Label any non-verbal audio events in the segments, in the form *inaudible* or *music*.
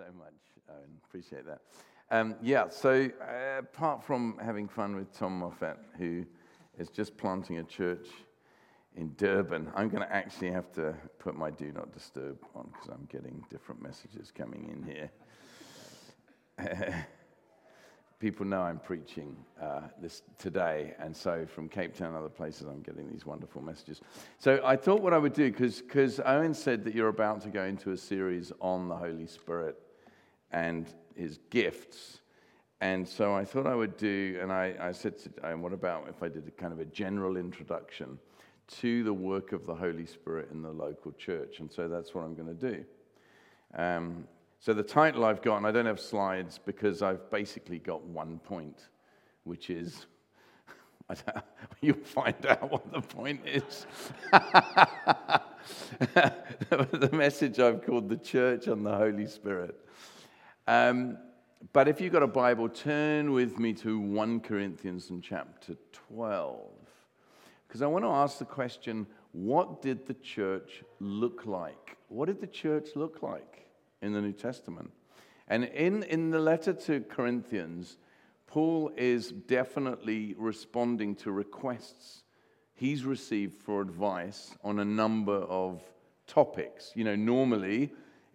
so much, Owen. Appreciate that. Um, yeah, so uh, apart from having fun with Tom Moffat, who is just planting a church in Durban, I'm going to actually have to put my do not disturb on because I'm getting different messages coming in here. *laughs* People know I'm preaching uh, this today, and so from Cape Town and other places, I'm getting these wonderful messages. So I thought what I would do, because Owen said that you're about to go into a series on the Holy Spirit and his gifts. And so I thought I would do, and I, I said, to, what about if I did a kind of a general introduction to the work of the Holy Spirit in the local church? And so that's what I'm going to do. Um, so the title I've got, and I don't have slides because I've basically got one point, which is *laughs* *laughs* you'll find out what the point is. *laughs* the message I've called the church and the Holy Spirit. Um, but if you've got a Bible, turn with me to 1 Corinthians in chapter 12. Because I want to ask the question what did the church look like? What did the church look like in the New Testament? And in, in the letter to Corinthians, Paul is definitely responding to requests he's received for advice on a number of topics. You know, normally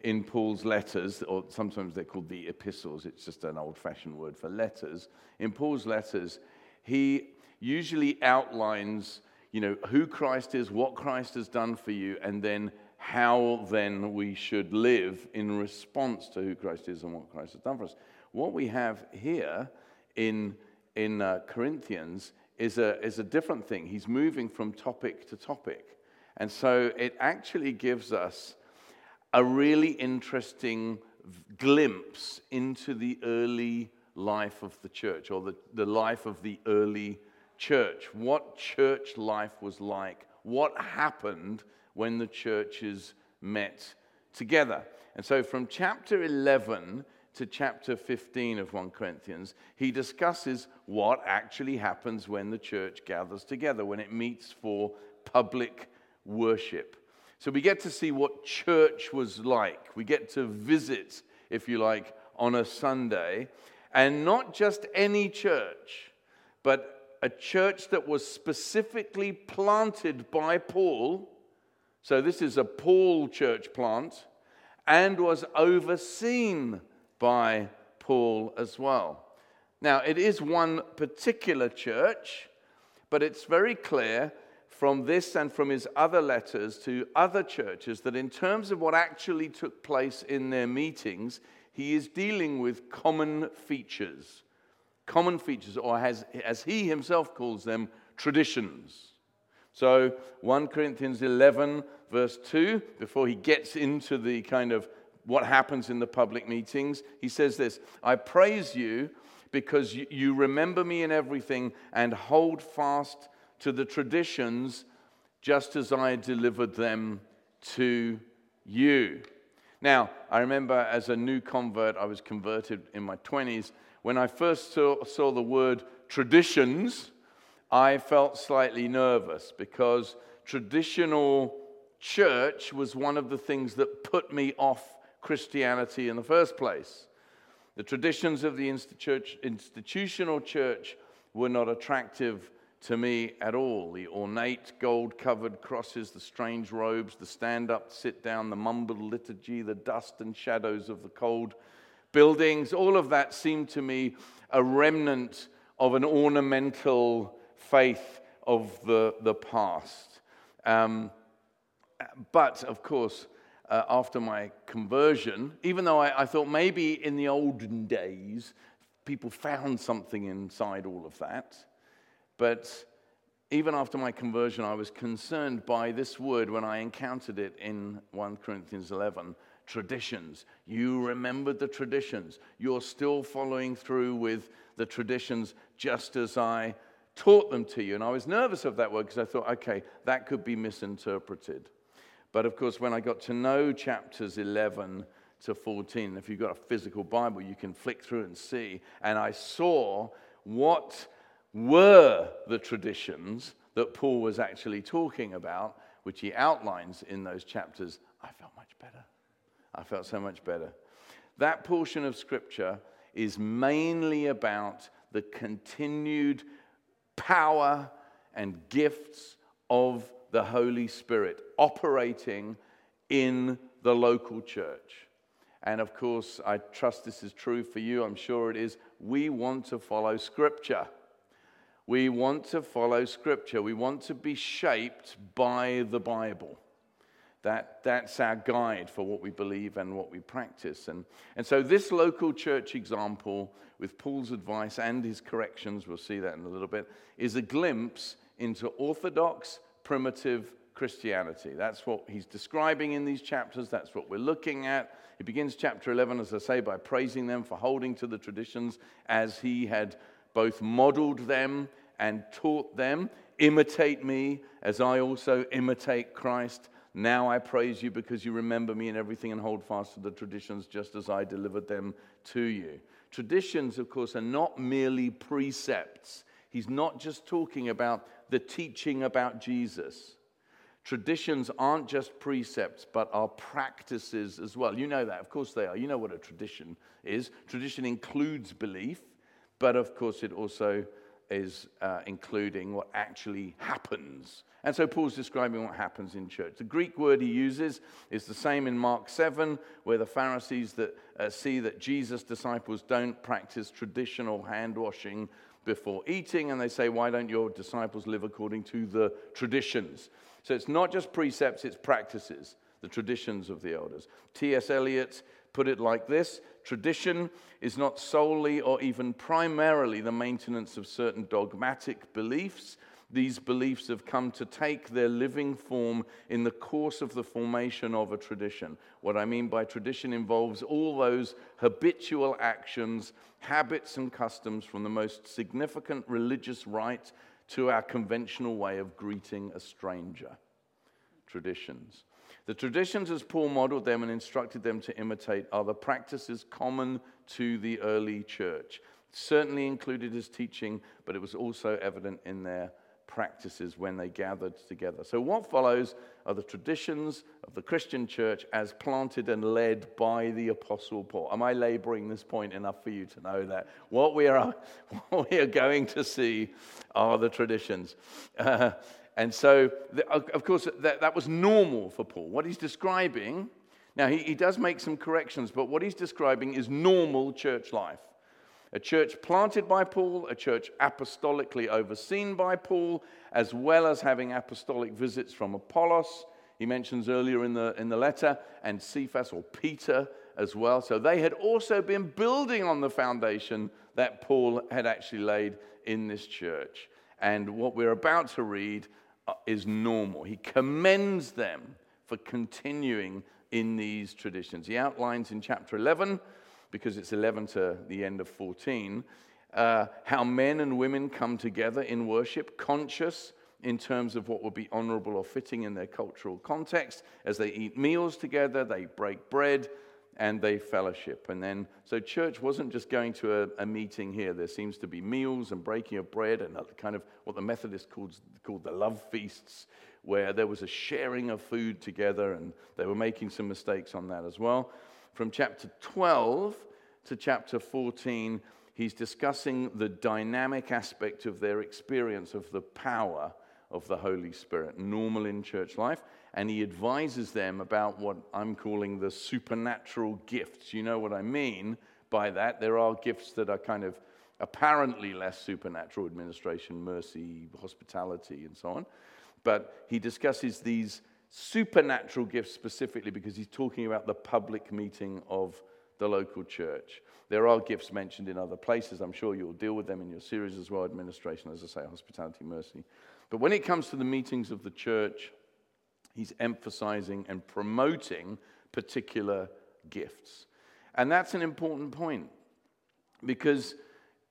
in Paul's letters, or sometimes they're called the epistles, it's just an old fashioned word for letters. In Paul's letters, he usually outlines, you know, who Christ is, what Christ has done for you, and then how then we should live in response to who Christ is and what Christ has done for us. What we have here in, in uh, Corinthians is a, is a different thing. He's moving from topic to topic. And so it actually gives us a really interesting glimpse into the early life of the church or the, the life of the early church. What church life was like, what happened when the churches met together. And so from chapter 11 to chapter 15 of 1 Corinthians, he discusses what actually happens when the church gathers together, when it meets for public worship. So we get to see what church was like. We get to visit, if you like, on a Sunday. And not just any church, but a church that was specifically planted by Paul. So this is a Paul church plant and was overseen by Paul as well. Now, it is one particular church, but it's very clear from this and from his other letters to other churches that, in terms of what actually took place in their meetings, he is dealing with common features. Common features, or as, as he himself calls them, traditions. So, 1 Corinthians 11, verse 2, before he gets into the kind of what happens in the public meetings, he says this I praise you because you remember me in everything and hold fast to the traditions just as I delivered them to you. Now, I remember as a new convert, I was converted in my 20s. When I first saw, saw the word traditions, I felt slightly nervous because traditional church was one of the things that put me off Christianity in the first place. The traditions of the institutional church were not attractive to me at all. The ornate gold covered crosses, the strange robes, the stand up, sit down, the mumbled liturgy, the dust and shadows of the cold buildings, all of that seemed to me a remnant of an ornamental faith of the, the past. Um, but of course, uh, after my conversion, even though I, I thought maybe in the olden days people found something inside all of that, but even after my conversion, I was concerned by this word when I encountered it in 1 Corinthians 11 traditions. You remembered the traditions. You're still following through with the traditions just as I taught them to you. And I was nervous of that word because I thought, okay, that could be misinterpreted. But of course, when I got to know chapters 11 to 14, if you've got a physical Bible, you can flick through and see. And I saw what were the traditions that Paul was actually talking about, which he outlines in those chapters, I felt much better. I felt so much better. That portion of Scripture is mainly about the continued power and gifts of the Holy Spirit operating in the local church. And of course, I trust this is true for you. I'm sure it is. We want to follow Scripture. We want to follow Scripture. We want to be shaped by the Bible. That, that's our guide for what we believe and what we practice. And, and so, this local church example, with Paul's advice and his corrections, we'll see that in a little bit, is a glimpse into orthodox, primitive Christianity. That's what he's describing in these chapters. That's what we're looking at. He begins chapter 11, as I say, by praising them for holding to the traditions as he had both modeled them and taught them. Imitate me as I also imitate Christ. Now I praise you because you remember me in everything and hold fast to the traditions just as I delivered them to you. Traditions, of course, are not merely precepts. He's not just talking about the teaching about Jesus. Traditions aren't just precepts, but are practices as well. You know that, of course they are. You know what a tradition is. Tradition includes belief, but of course it also is uh, including what actually happens. And so Paul's describing what happens in church. The Greek word he uses is the same in Mark 7, where the Pharisees that uh, see that Jesus' disciples don't practice traditional hand washing before eating, and they say, Why don't your disciples live according to the traditions? So it's not just precepts, it's practices, the traditions of the elders. T.S. Eliot put it like this Tradition is not solely or even primarily the maintenance of certain dogmatic beliefs. These beliefs have come to take their living form in the course of the formation of a tradition. What I mean by tradition involves all those habitual actions, habits, and customs from the most significant religious rite to our conventional way of greeting a stranger. Traditions. The traditions, as Paul modeled them and instructed them to imitate, are the practices common to the early church. Certainly included his teaching, but it was also evident in their practices when they gathered together. So, what follows are the traditions of the Christian church as planted and led by the Apostle Paul. Am I laboring this point enough for you to know that? What we are, *laughs* what we are going to see are the traditions. Uh, and so, of course, that, that was normal for Paul. What he's describing, now he, he does make some corrections, but what he's describing is normal church life. A church planted by Paul, a church apostolically overseen by Paul, as well as having apostolic visits from Apollos, he mentions earlier in the, in the letter, and Cephas or Peter as well. So they had also been building on the foundation that Paul had actually laid in this church. And what we're about to read is normal. He commends them for continuing in these traditions. He outlines in chapter 11, because it's 11 to the end of 14, uh, how men and women come together in worship, conscious in terms of what would be honorable or fitting in their cultural context. As they eat meals together, they break bread, and they fellowship. And then, so church wasn't just going to a, a, meeting here. There seems to be meals and breaking of bread and kind of what the Methodists called, called the love feasts, where there was a sharing of food together, and they were making some mistakes on that as well. From chapter 12 to chapter 14, he's discussing the dynamic aspect of their experience of the power of the Holy Spirit, normal in church life and he advises them about what I'm calling the supernatural gifts. You know what I mean by that? There are gifts that are kind of apparently less supernatural administration, mercy, hospitality, and so on. But he discusses these supernatural gifts specifically because he's talking about the public meeting of the local church. There are gifts mentioned in other places. I'm sure you'll deal with them in your series as well administration, as I say, hospitality, mercy. But when it comes to the meetings of the church, he's emphasizing and promoting particular gifts. And that's an important point because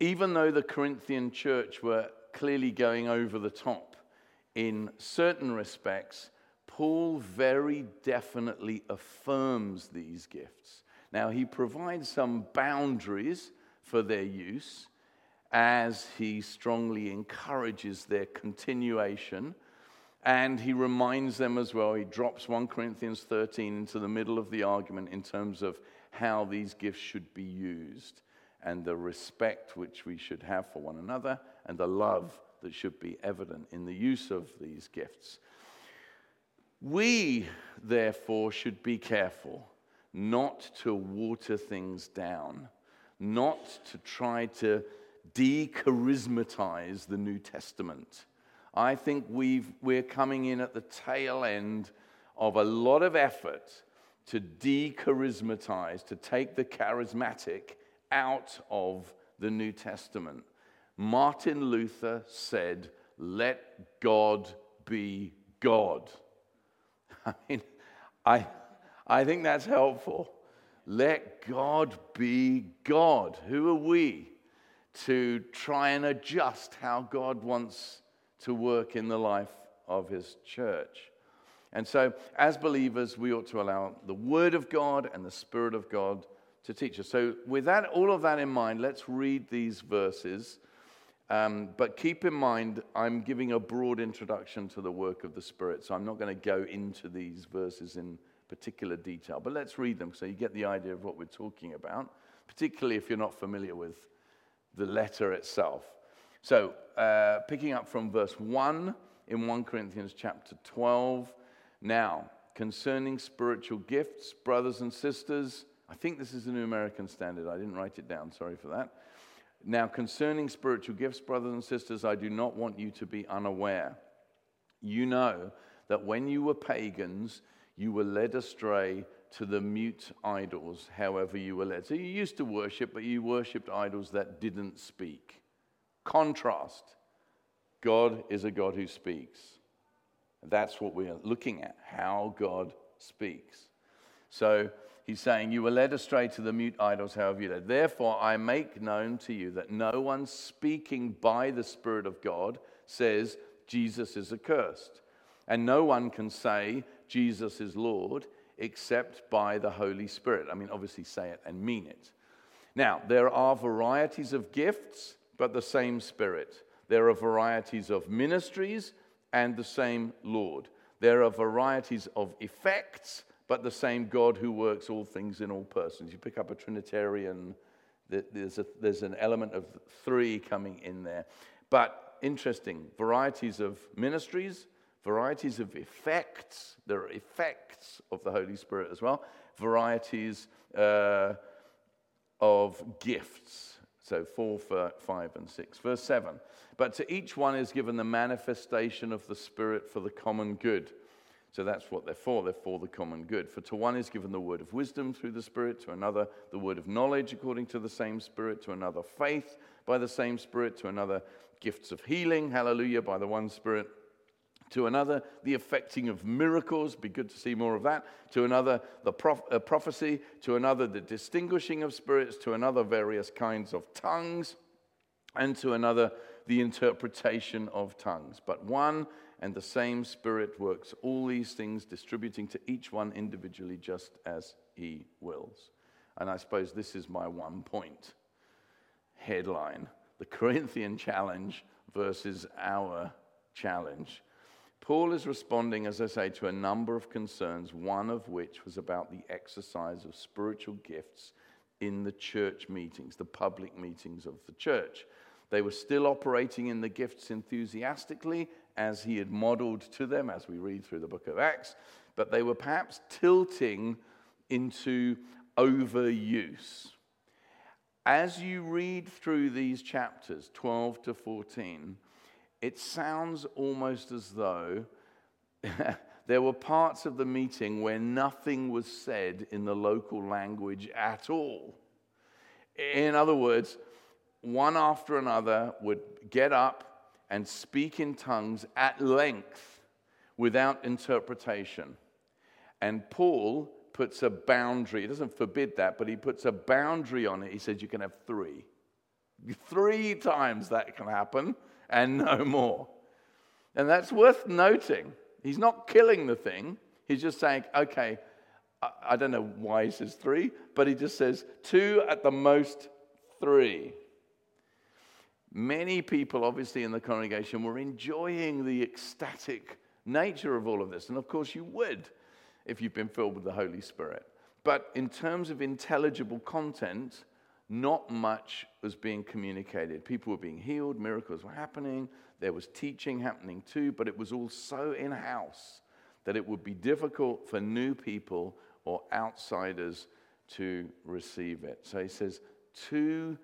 even though the Corinthian church were clearly going over the top in certain respects, Paul very definitely affirms these gifts. Now, he provides some boundaries for their use as he strongly encourages their continuation And he reminds them as well, he drops 1 Corinthians 13 into the middle of the argument in terms of how these gifts should be used and the respect which we should have for one another and the love that should be evident in the use of these gifts. We, therefore, should be careful not to water things down, not to try to de-charismatize the New Testament. I think we've, we're coming in at the tail end of a lot of effort to de-charismatize, to take the charismatic out of the New Testament. Martin Luther said, Let God be God. *laughs* I mean, I, I think that's helpful. Let God be God. Who are we to try and adjust how God wants to work in the life of His church? And so, as believers, we ought to allow the Word of God and the Spirit of God to teach us. So, with that, all of that in mind, let's read these verses. Um, but keep in mind, I'm giving a broad introduction to the work of the Spirit, so I'm not going to go into these verses in particular detail. But let's read them so you get the idea of what we're talking about, particularly if you're not familiar with the letter itself. So, uh, picking up from verse 1 in 1 Corinthians chapter 12. Now, concerning spiritual gifts, brothers and sisters, I think this is the New American Standard. I didn't write it down, sorry for that. Now, concerning spiritual gifts, brothers and sisters, I do not want you to be unaware. You know that when you were pagans, you were led astray to the mute idols, however you were led. So you used to worship, but you worshipped idols that didn't speak. Contrast God is a God who speaks. That's what we're looking at, how God speaks. So, he's saying, You were led astray to the mute idols, however you led. Therefore, I make known to you that no one speaking by the Spirit of God says Jesus is accursed. And no one can say Jesus is Lord except by the Holy Spirit. I mean, obviously, say it and mean it. Now, there are varieties of gifts, but the same Spirit. There are varieties of ministries and the same Lord. There are varieties of effects but the same God who works all things in all persons. You pick up a Trinitarian, there's, a, there's an element of three coming in there. But interesting, varieties of ministries, varieties of effects. There are effects of the Holy Spirit as well, varieties uh, of gifts. So 4, 5, and 6. Verse 7. But to each one is given the manifestation of the Spirit for the common good. So that's what they're for. They're for the common good. For to one is given the word of wisdom through the Spirit, to another the word of knowledge according to the same Spirit, to another faith by the same Spirit, to another gifts of healing, hallelujah, by the one Spirit. To another, the effecting of miracles, be good to see more of that. To another, the prof- uh, prophecy. To another, the distinguishing of spirits. To another, various kinds of tongues. And to another, the interpretation of tongues. But one and the same Spirit works all these things, distributing to each one individually just as He wills. And I suppose this is my one point headline the Corinthian *laughs* challenge versus our challenge. Paul is responding, as I say, to a number of concerns, one of which was about the exercise of spiritual gifts in the church meetings, the public meetings of the church. They were still operating in the gifts enthusiastically as he had modeled to them as we read through the book of Acts, but they were perhaps tilting into overuse. As you read through these chapters, 12 to 14, it sounds almost as though *laughs* there were parts of the meeting where nothing was said in the local language at all. In other words, one after another would get up and speak in tongues at length without interpretation. And Paul puts a boundary, he doesn't forbid that, but he puts a boundary on it. He says you can have three. Three times that can happen and *laughs* no more. And that's worth noting. He's not killing the thing, he's just saying, okay, I don't know why he says three, but he just says two at the most three. Many people, obviously, in the congregation were enjoying the ecstatic nature of all of this. And of course, you would if you've been filled with the Holy Spirit. But in terms of intelligible content, not much was being communicated. People were being healed, miracles were happening, there was teaching happening too, but it was all so in house that it would be difficult for new people or outsiders to receive it. So he says, two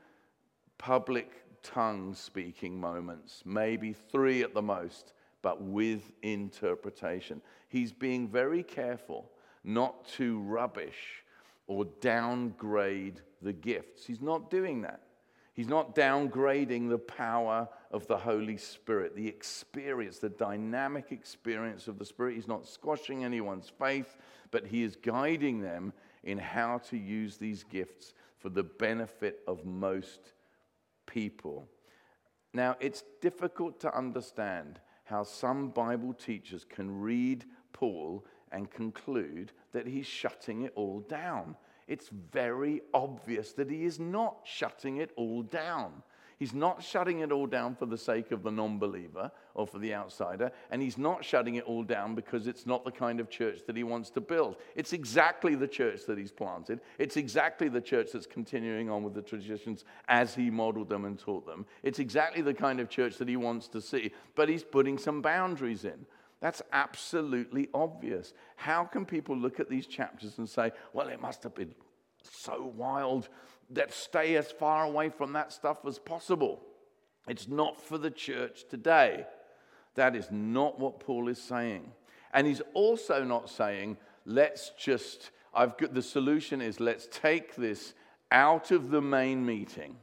public tongue speaking moments, maybe three at the most, but with interpretation. He's being very careful not to rubbish or downgrade the gifts. He's not doing that. He's not downgrading the power of the Holy Spirit, the experience, the dynamic experience of the Spirit. He's not squashing anyone's faith, but he is guiding them in how to use these gifts for the benefit of most people. Now, it's difficult to understand how some Bible teachers can read Paul and conclude that he's shutting it all down. It's very obvious that he is not shutting it all down. He's not shutting it all down for the sake of the non believer or for the outsider, and he's not shutting it all down because it's not the kind of church that he wants to build. It's exactly the church that he's planted. It's exactly the church that's continuing on with the traditions as he modeled them and taught them. It's exactly the kind of church that he wants to see, but he's putting some boundaries in. That's absolutely obvious. How can people look at these chapters and say, well, it must have been so wild that stay as far away from that stuff as possible? It's not for the church today. That is not what Paul is saying. And he's also not saying, let's just, I've got the solution is let's take this out of the main meeting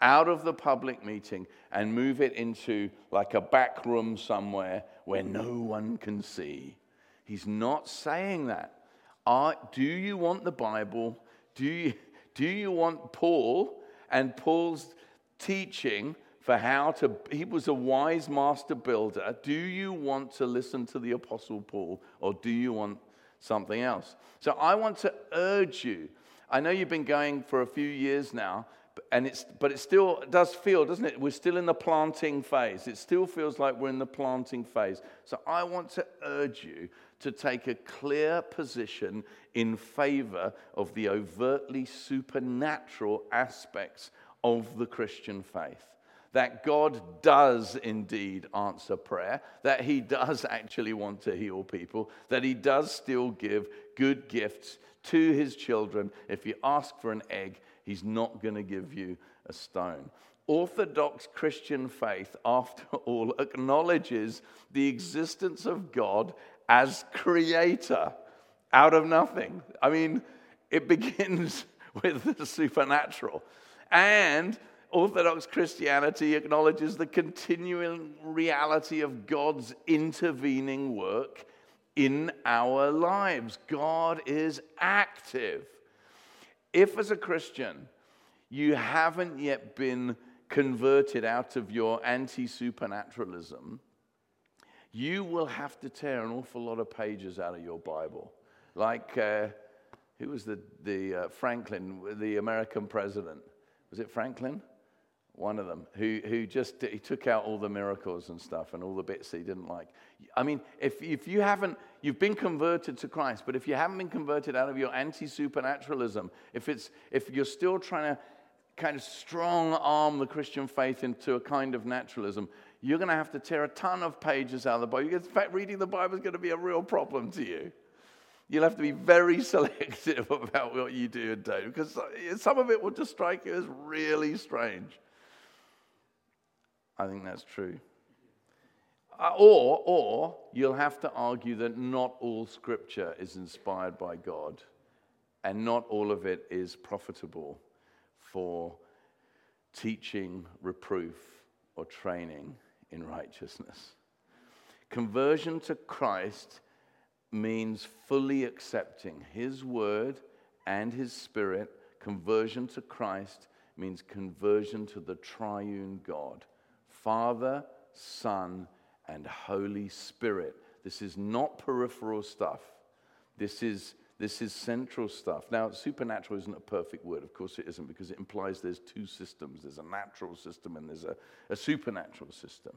out of the public meeting and move it into like a back room somewhere where no one can see. He's not saying that. Are, do you want the Bible? Do you, do you want Paul and Paul's teaching for how to, he was a wise master builder. Do you want to listen to the Apostle Paul or do you want something else? So I want to urge you. I know you've been going for a few years now, and it's, but it still does feel, doesn't it? We're still in the planting phase. It still feels like we're in the planting phase. So I want to urge you to take a clear position in favor of the overtly supernatural aspects of the Christian faith. That God does indeed answer prayer, that He does actually want to heal people, that He does still give good gifts to His children. If you ask for an egg, He's not going to give you a stone. Orthodox Christian faith, *laughs* after all, acknowledges the existence of God as creator out of nothing. I mean, it *laughs* begins with the supernatural. And Orthodox Christianity acknowledges the continuing reality of God's intervening work in our lives. God is active. If, as a Christian, you haven't yet been converted out of your anti supernaturalism, you will have to tear an awful lot of pages out of your Bible. Like, uh, who was the, the uh, Franklin, the American president? Was it Franklin? one of them, who, who just he took out all the miracles and stuff and all the bits he didn't like. I mean, if, if you haven't, you've been converted to Christ, but if you haven't been converted out of your anti supernaturalism, if, it's, if you're still trying to kind of strong arm the Christian faith into a kind of naturalism, you're going to have to tear a ton of pages out of the Bible. In fact, reading the Bible is going to be a real problem to you. You'll have to be very *laughs* selective about what you do and don't, because some of it will just strike you as really strange. I think that's true. Uh, or, or you'll have to argue that not all scripture is inspired by God and not all of it is profitable for teaching, reproof, or training in righteousness. Conversion to Christ means fully accepting His word and His spirit. Conversion to Christ means conversion to the triune God. Father, Son, and Holy Spirit. This is not peripheral stuff. This is, this is central stuff. Now, supernatural isn't a perfect word. Of course, it isn't, because it implies there's two systems there's a natural system and there's a, a supernatural system.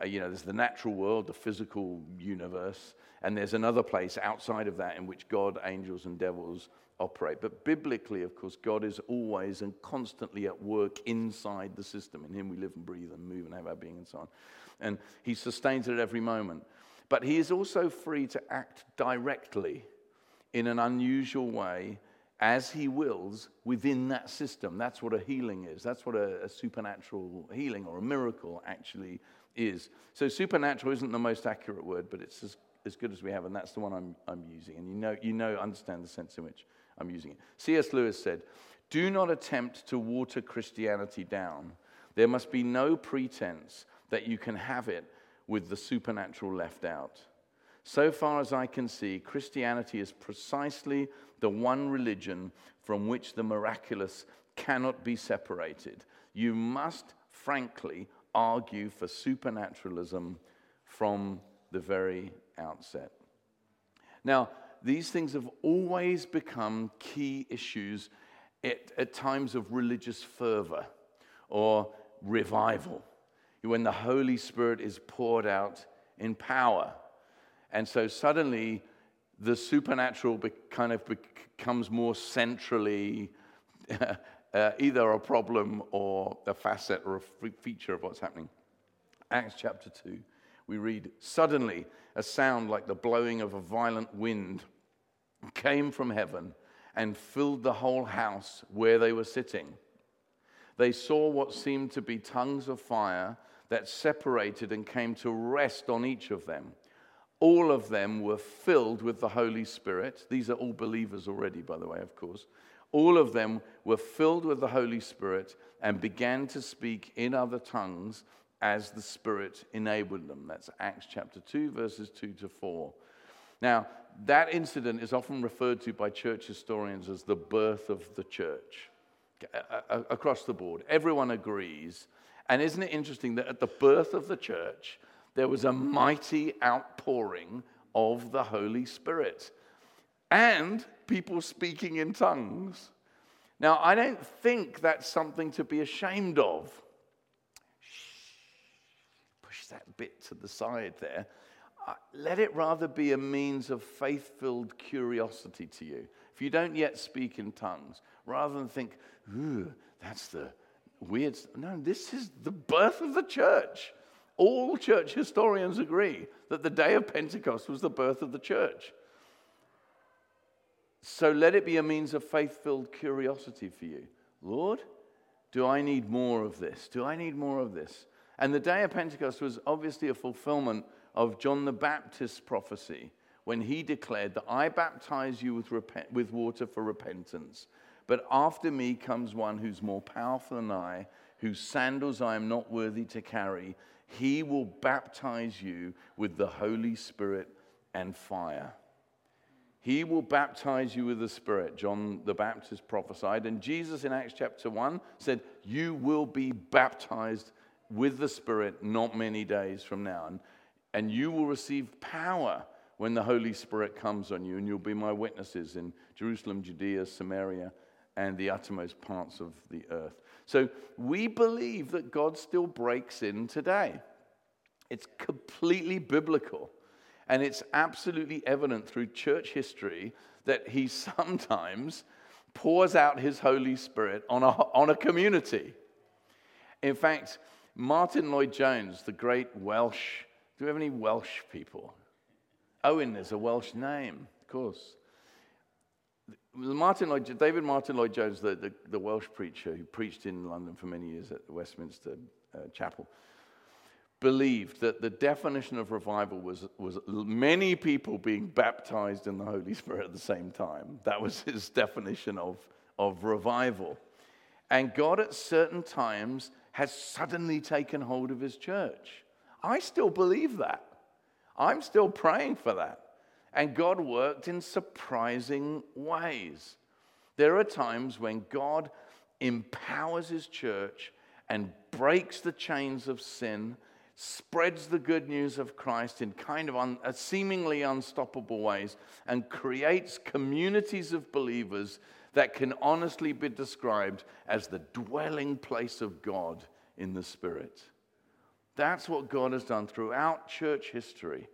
Uh, you know, there's the natural world, the physical universe, and there's another place outside of that in which God, angels, and devils operate. But biblically, of course, God is always and constantly at work inside the system. In Him we live and breathe and move and have our being and so on. And He sustains it at every moment. But He is also free to act directly in an unusual way as He wills within that system. That's what a healing is. That's what a, a supernatural healing or a miracle actually is. So, supernatural isn't the most accurate word, but it's as, as good as we have, and that's the one I'm, I'm using. And you know, you know, understand the sense in which I'm using it. C.S. Lewis said, Do not attempt to water Christianity down. There must be no pretense that you can have it with the supernatural left out. So far as I can see, Christianity is precisely the one religion from which the miraculous cannot be separated. You must, frankly, argue for supernaturalism from the very outset. Now, these things have always become key issues at, at times of religious fervor or revival, when the Holy Spirit is poured out in power. And so suddenly the supernatural be, kind of becomes more centrally *laughs* uh, either a problem or a facet or a feature of what's happening. Acts chapter 2, we read, Suddenly a sound like the blowing of a violent wind came from heaven and filled the whole house where they were sitting. They saw what seemed to be tongues of fire that separated and came to rest on each of them. All of them were filled with the Holy Spirit. These are all believers already, by the way, of course. All of them were filled with the Holy Spirit and began to speak in other tongues as the Spirit enabled them. That's Acts chapter 2, verses 2 to 4. Now, that incident is often referred to by church historians as the birth of the church across the board. Everyone agrees. And isn't it interesting that at the birth of the church, there was a mighty outpouring of the Holy Spirit and people speaking in tongues? Now, I don't think that's something to be ashamed of. Push that bit to the side there. Uh, let it rather be a means of faith filled curiosity to you. If you don't yet speak in tongues, rather than think, ooh, that's the weird. No, this is the birth of the church. All church historians agree that the day of Pentecost was the birth of the church. So let it be a means of faith filled curiosity for you. Lord, do I need more of this? Do I need more of this? And the day of Pentecost was obviously a fulfillment of John the Baptist's prophecy when he declared that I baptize you with, rep- with water for repentance, but after me comes one who's more powerful than I, whose sandals I am not worthy to carry. He will baptize you with the Holy Spirit and fire. He will baptize you with the Spirit, John the Baptist prophesied. And Jesus in Acts chapter 1 said, You will be baptized with the Spirit not many days from now. And and you will receive power when the Holy Spirit comes on you, and you'll be my witnesses in Jerusalem, Judea, Samaria, and the uttermost parts of the earth. So we believe that God still breaks in today. It's completely biblical. And it's absolutely evident through church history that he *laughs* sometimes pours out his Holy Spirit on a, on a community. In fact, Martyn Lloyd-Jones, the great Welsh do we have any Welsh people? Owen is a Welsh name, of course. Martyn Lloyd, David Martyn Lloyd-Jones, the, the, the, Welsh preacher who preached in London for many years at the Westminster uh, Chapel, believed that the definition of revival was, was many people being baptized in the Holy Spirit at the same time. That was his *laughs* definition of, of revival. And God, at certain times, has suddenly taken hold of his church. I still believe that. I'm still praying for that. And God worked in surprising ways. There are times when God empowers his church and breaks the chains of sin, spreads the good news of Christ in kind of un, uh, seemingly unstoppable ways, and creates communities of believers that can honestly be described as the dwelling place of God in the Spirit. That's what God has done throughout church history.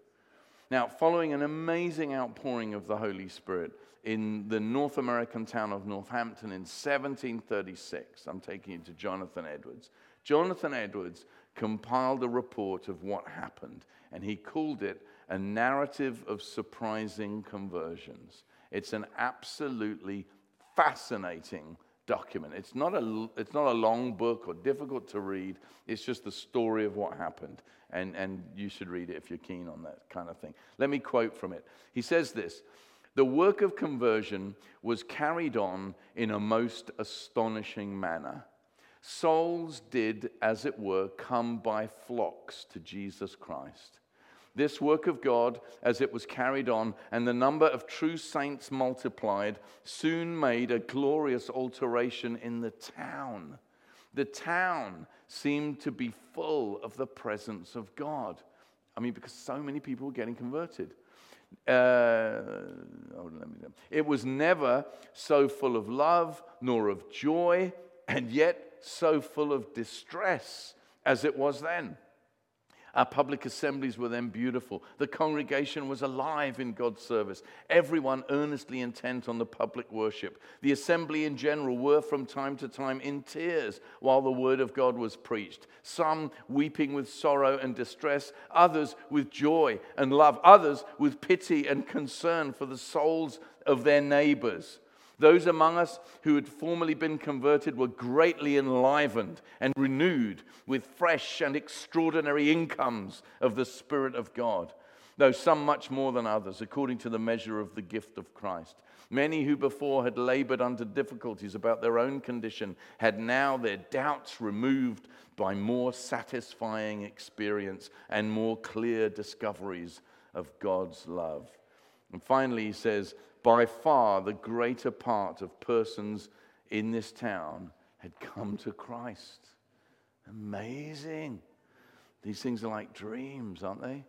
Now, following an amazing outpouring of the Holy Spirit in the North American town of Northampton in 1736, I'm taking you to Jonathan Edwards. Jonathan Edwards compiled a report of what happened, and he called it a narrative of surprising conversions. It's an absolutely fascinating document. It's not, a, it's not a long book or difficult to read. It's just the story of what happened. And, and you should read it if you're keen on that kind of thing. Let me quote from it. He says this The work of conversion was carried on in a most astonishing manner. Souls did, as it were, come by flocks to Jesus Christ. This work of God, as it was carried on, and the number of true saints multiplied, soon made a glorious alteration in the town. The town seemed to be full of the presence of God. I mean, because so many people were getting converted. Uh, it was never so full of love nor of joy, and yet so full of distress as it was then. Our public assemblies were then beautiful. The congregation was alive in God's service, everyone earnestly intent on the public worship. The assembly in general were from time to time in tears while the word of God was preached, some weeping with sorrow and distress, others with joy and love, others with pity and concern for the souls of their neighbors. Those among us who had formerly been converted were greatly enlivened and renewed with fresh and extraordinary incomes of the Spirit of God, though some much more than others, according to the measure of the gift of Christ. Many who before had labored under difficulties about their own condition had now their doubts removed by more satisfying experience and more clear discoveries of God's love. And finally, he says, by far the greater part of persons in this town had come to Christ. Amazing. These things are like dreams, aren't they?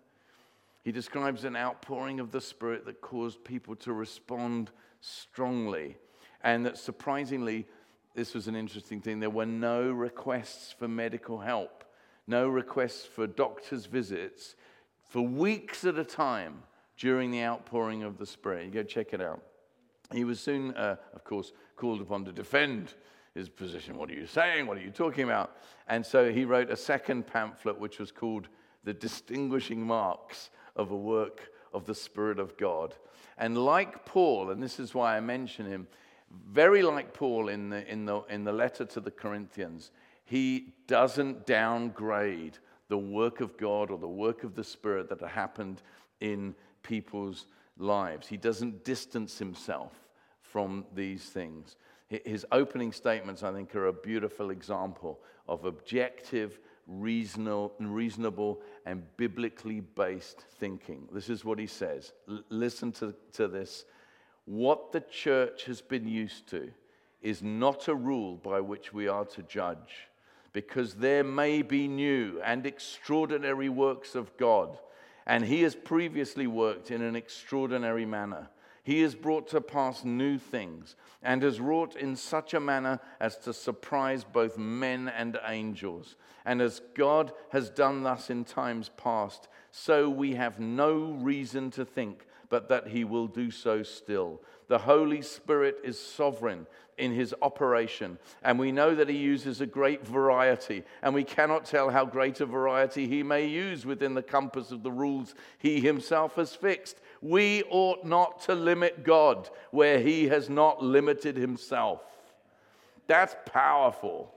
He describes an outpouring of the Spirit that caused people to respond strongly. And that surprisingly, this was an interesting thing. There were no requests for medical help, no requests for doctor's visits for weeks at a time during the outpouring of the Spirit. You go check it out. He was soon, uh, of course, called upon to defend his position. What are you saying? What are you talking about? And so he wrote a second pamphlet, which was called The Distinguishing Marks of a Work of the Spirit of God. And like Paul, and this is why I mention him, very like Paul in the, in the, in the letter to the Corinthians, he doesn't downgrade the work of God or the work of the Spirit that happened in people's lives. He doesn't distance himself from these things. His opening statements, I think, are a beautiful example of objective, reasonable, and biblically based thinking. This is what he says. L- listen to, to this. What the church has been used to is not a rule by which we are to judge, because there may be new and extraordinary works of God and he has previously worked in an extraordinary manner. He has brought to pass new things and has wrought in such a manner as to surprise both men and angels. And as God has done thus in times past, so we have no reason to think but that he will do so still. The Holy Spirit is sovereign in his operation, and we know that he uses a great variety, and we cannot tell how great a variety he may use within the compass of the rules he himself has fixed. We ought not to limit God where he has not limited himself. That's powerful.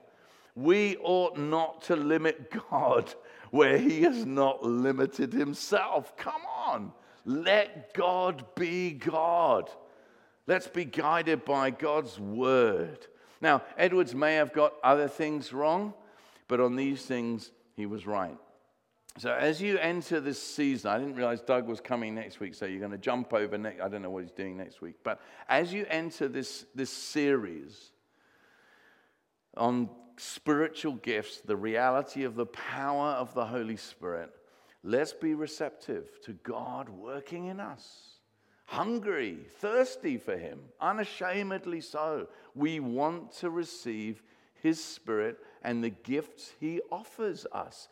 We ought not to limit God *laughs* where he has not limited himself. Come on. Let God be God. Let's be guided by God's word. Now, Edwards may have got other things wrong, but on these things, he was right. So, as you enter this season, I didn't realize Doug was coming next week, so you're going to jump over next. I don't know what he's doing next week, but as you enter this, this series on spiritual gifts, the reality of the power of the Holy Spirit, Let's be receptive to God working in us. Hungry, thirsty for Him, unashamedly so. We want to receive His Spirit and the gifts He offers us.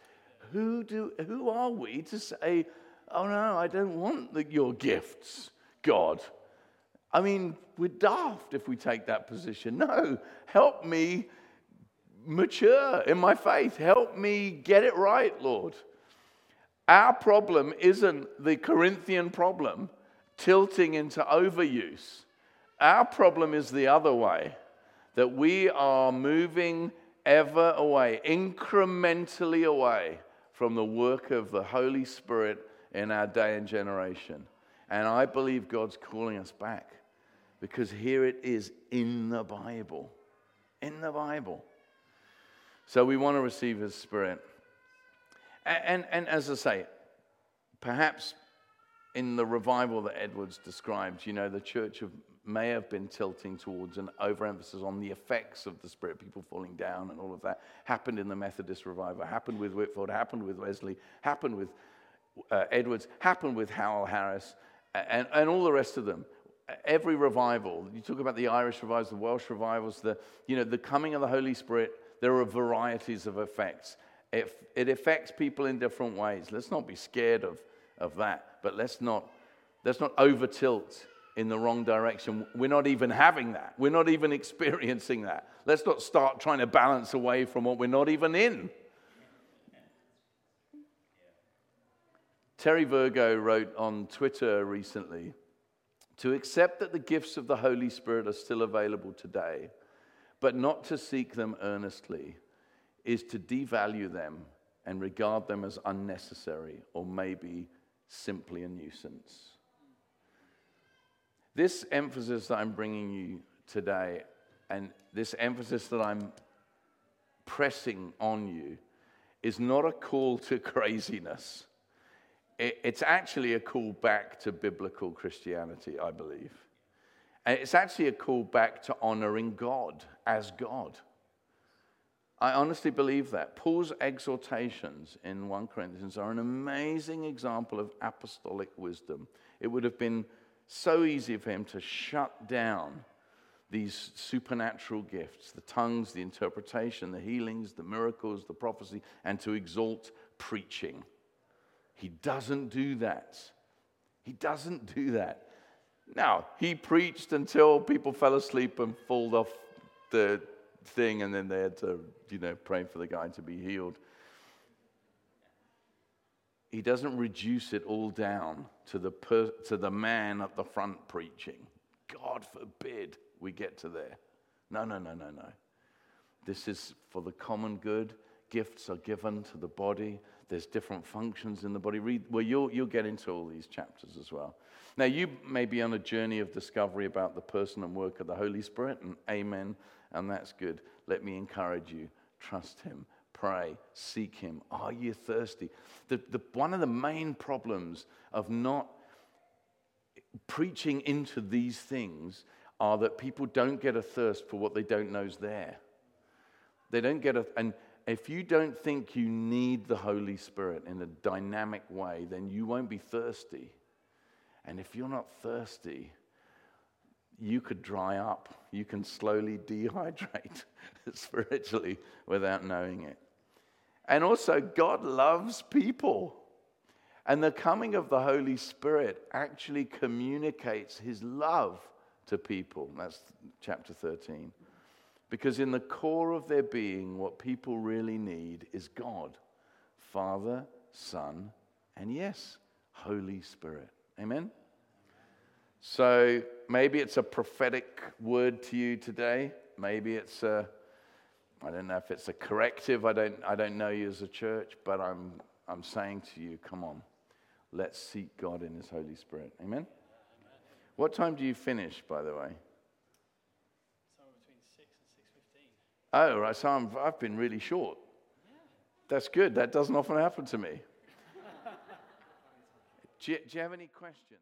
who, do, who are we to say, oh no, I don't want the, your gifts, God? I mean, we're daft if we take that position. No, help me mature in my faith. Help me get it right, Lord. Our problem isn't the Corinthian problem, tilting into overuse. Our problem is the other way that we are moving ever away, incrementally away from the work of the Holy Spirit in our day and generation. And I believe God's calling us back because here it is in the Bible. In the Bible. So we want to receive His Spirit. And, and, and, as I say, perhaps in the revival that Edwards described, you know, the church of, may have been tilting towards an overemphasis on the effects of the Spirit, people falling down and all of that. Happened in the Methodist revival, happened with Whitefield, happened with Wesley, happened with uh, Edwards, happened with Howell Harris, and, and all the rest of them every revival, you talk about the Irish revivals, the Welsh revivals, the, you know, the coming of the Holy Spirit, there are varieties of effects. It, it affects people in different ways. Let's not be scared of, of that, but let's not, let's not over tilt in the wrong direction. We're not even having that. We're not even *laughs* experiencing that. Let's not start trying to balance away from what we're not even in. Terry Virgo wrote on Twitter recently to accept that the gifts of the Holy Spirit are still available today, but not to seek them earnestly, is to devalue them and regard them as unnecessary or maybe simply a nuisance. This emphasis that I'm bringing you today, and this emphasis that I'm pressing on you, is not a call to *laughs* craziness it's actually a call back to biblical Christianity, I believe. And it's actually a call back to honoring God as God. I honestly believe that. Paul's exhortations in 1 Corinthians are an amazing example of apostolic wisdom. It would have been so easy for him to shut down these supernatural gifts the tongues, the interpretation, the healings, the miracles, the prophecy, and to exalt preaching. He doesn't do that. He doesn't do that. Now, he preached until people fell asleep and falled off the thing, and then they had to, you know, pray for the guy to be healed. He doesn't reduce it all down to the, per- to the man at the front preaching. God forbid we get to there. No, no, no, no, no. This is for the common good. Gifts are given to the body there's different functions in the body. Read, well, you'll, you'll get into all these chapters as well. Now, you may be on a journey of discovery about the person and work of the Holy Spirit, and amen, and that's good. Let me encourage you trust Him, pray, seek Him. Are you thirsty? The, the, one of the main problems of not preaching into these things are that people don't get a thirst for what they don't know is there. They don't get a, and if you don't think you need the Holy Spirit in a dynamic way, then you won't be thirsty. And if you're not thirsty, you could dry up. You can slowly dehydrate *laughs* spiritually without knowing it. And also, God loves people. And the coming of the Holy Spirit actually communicates his love to people. That's chapter 13. Because in the core of their being, what people really need is God, Father, Son, and yes, Holy Spirit. Amen? So maybe it's a prophetic word to you today. Maybe it's a, I don't know if it's a corrective. I don't, I don't know you as a church, but I'm, I'm saying to you, come on, let's seek God in His Holy Spirit. Amen? What time do you finish, by the way? Somewhere between 6 and 6.15. Oh, right. So i have been really short. That's good. That doesn't often happen to me. *laughs* do, you, do you have any questions?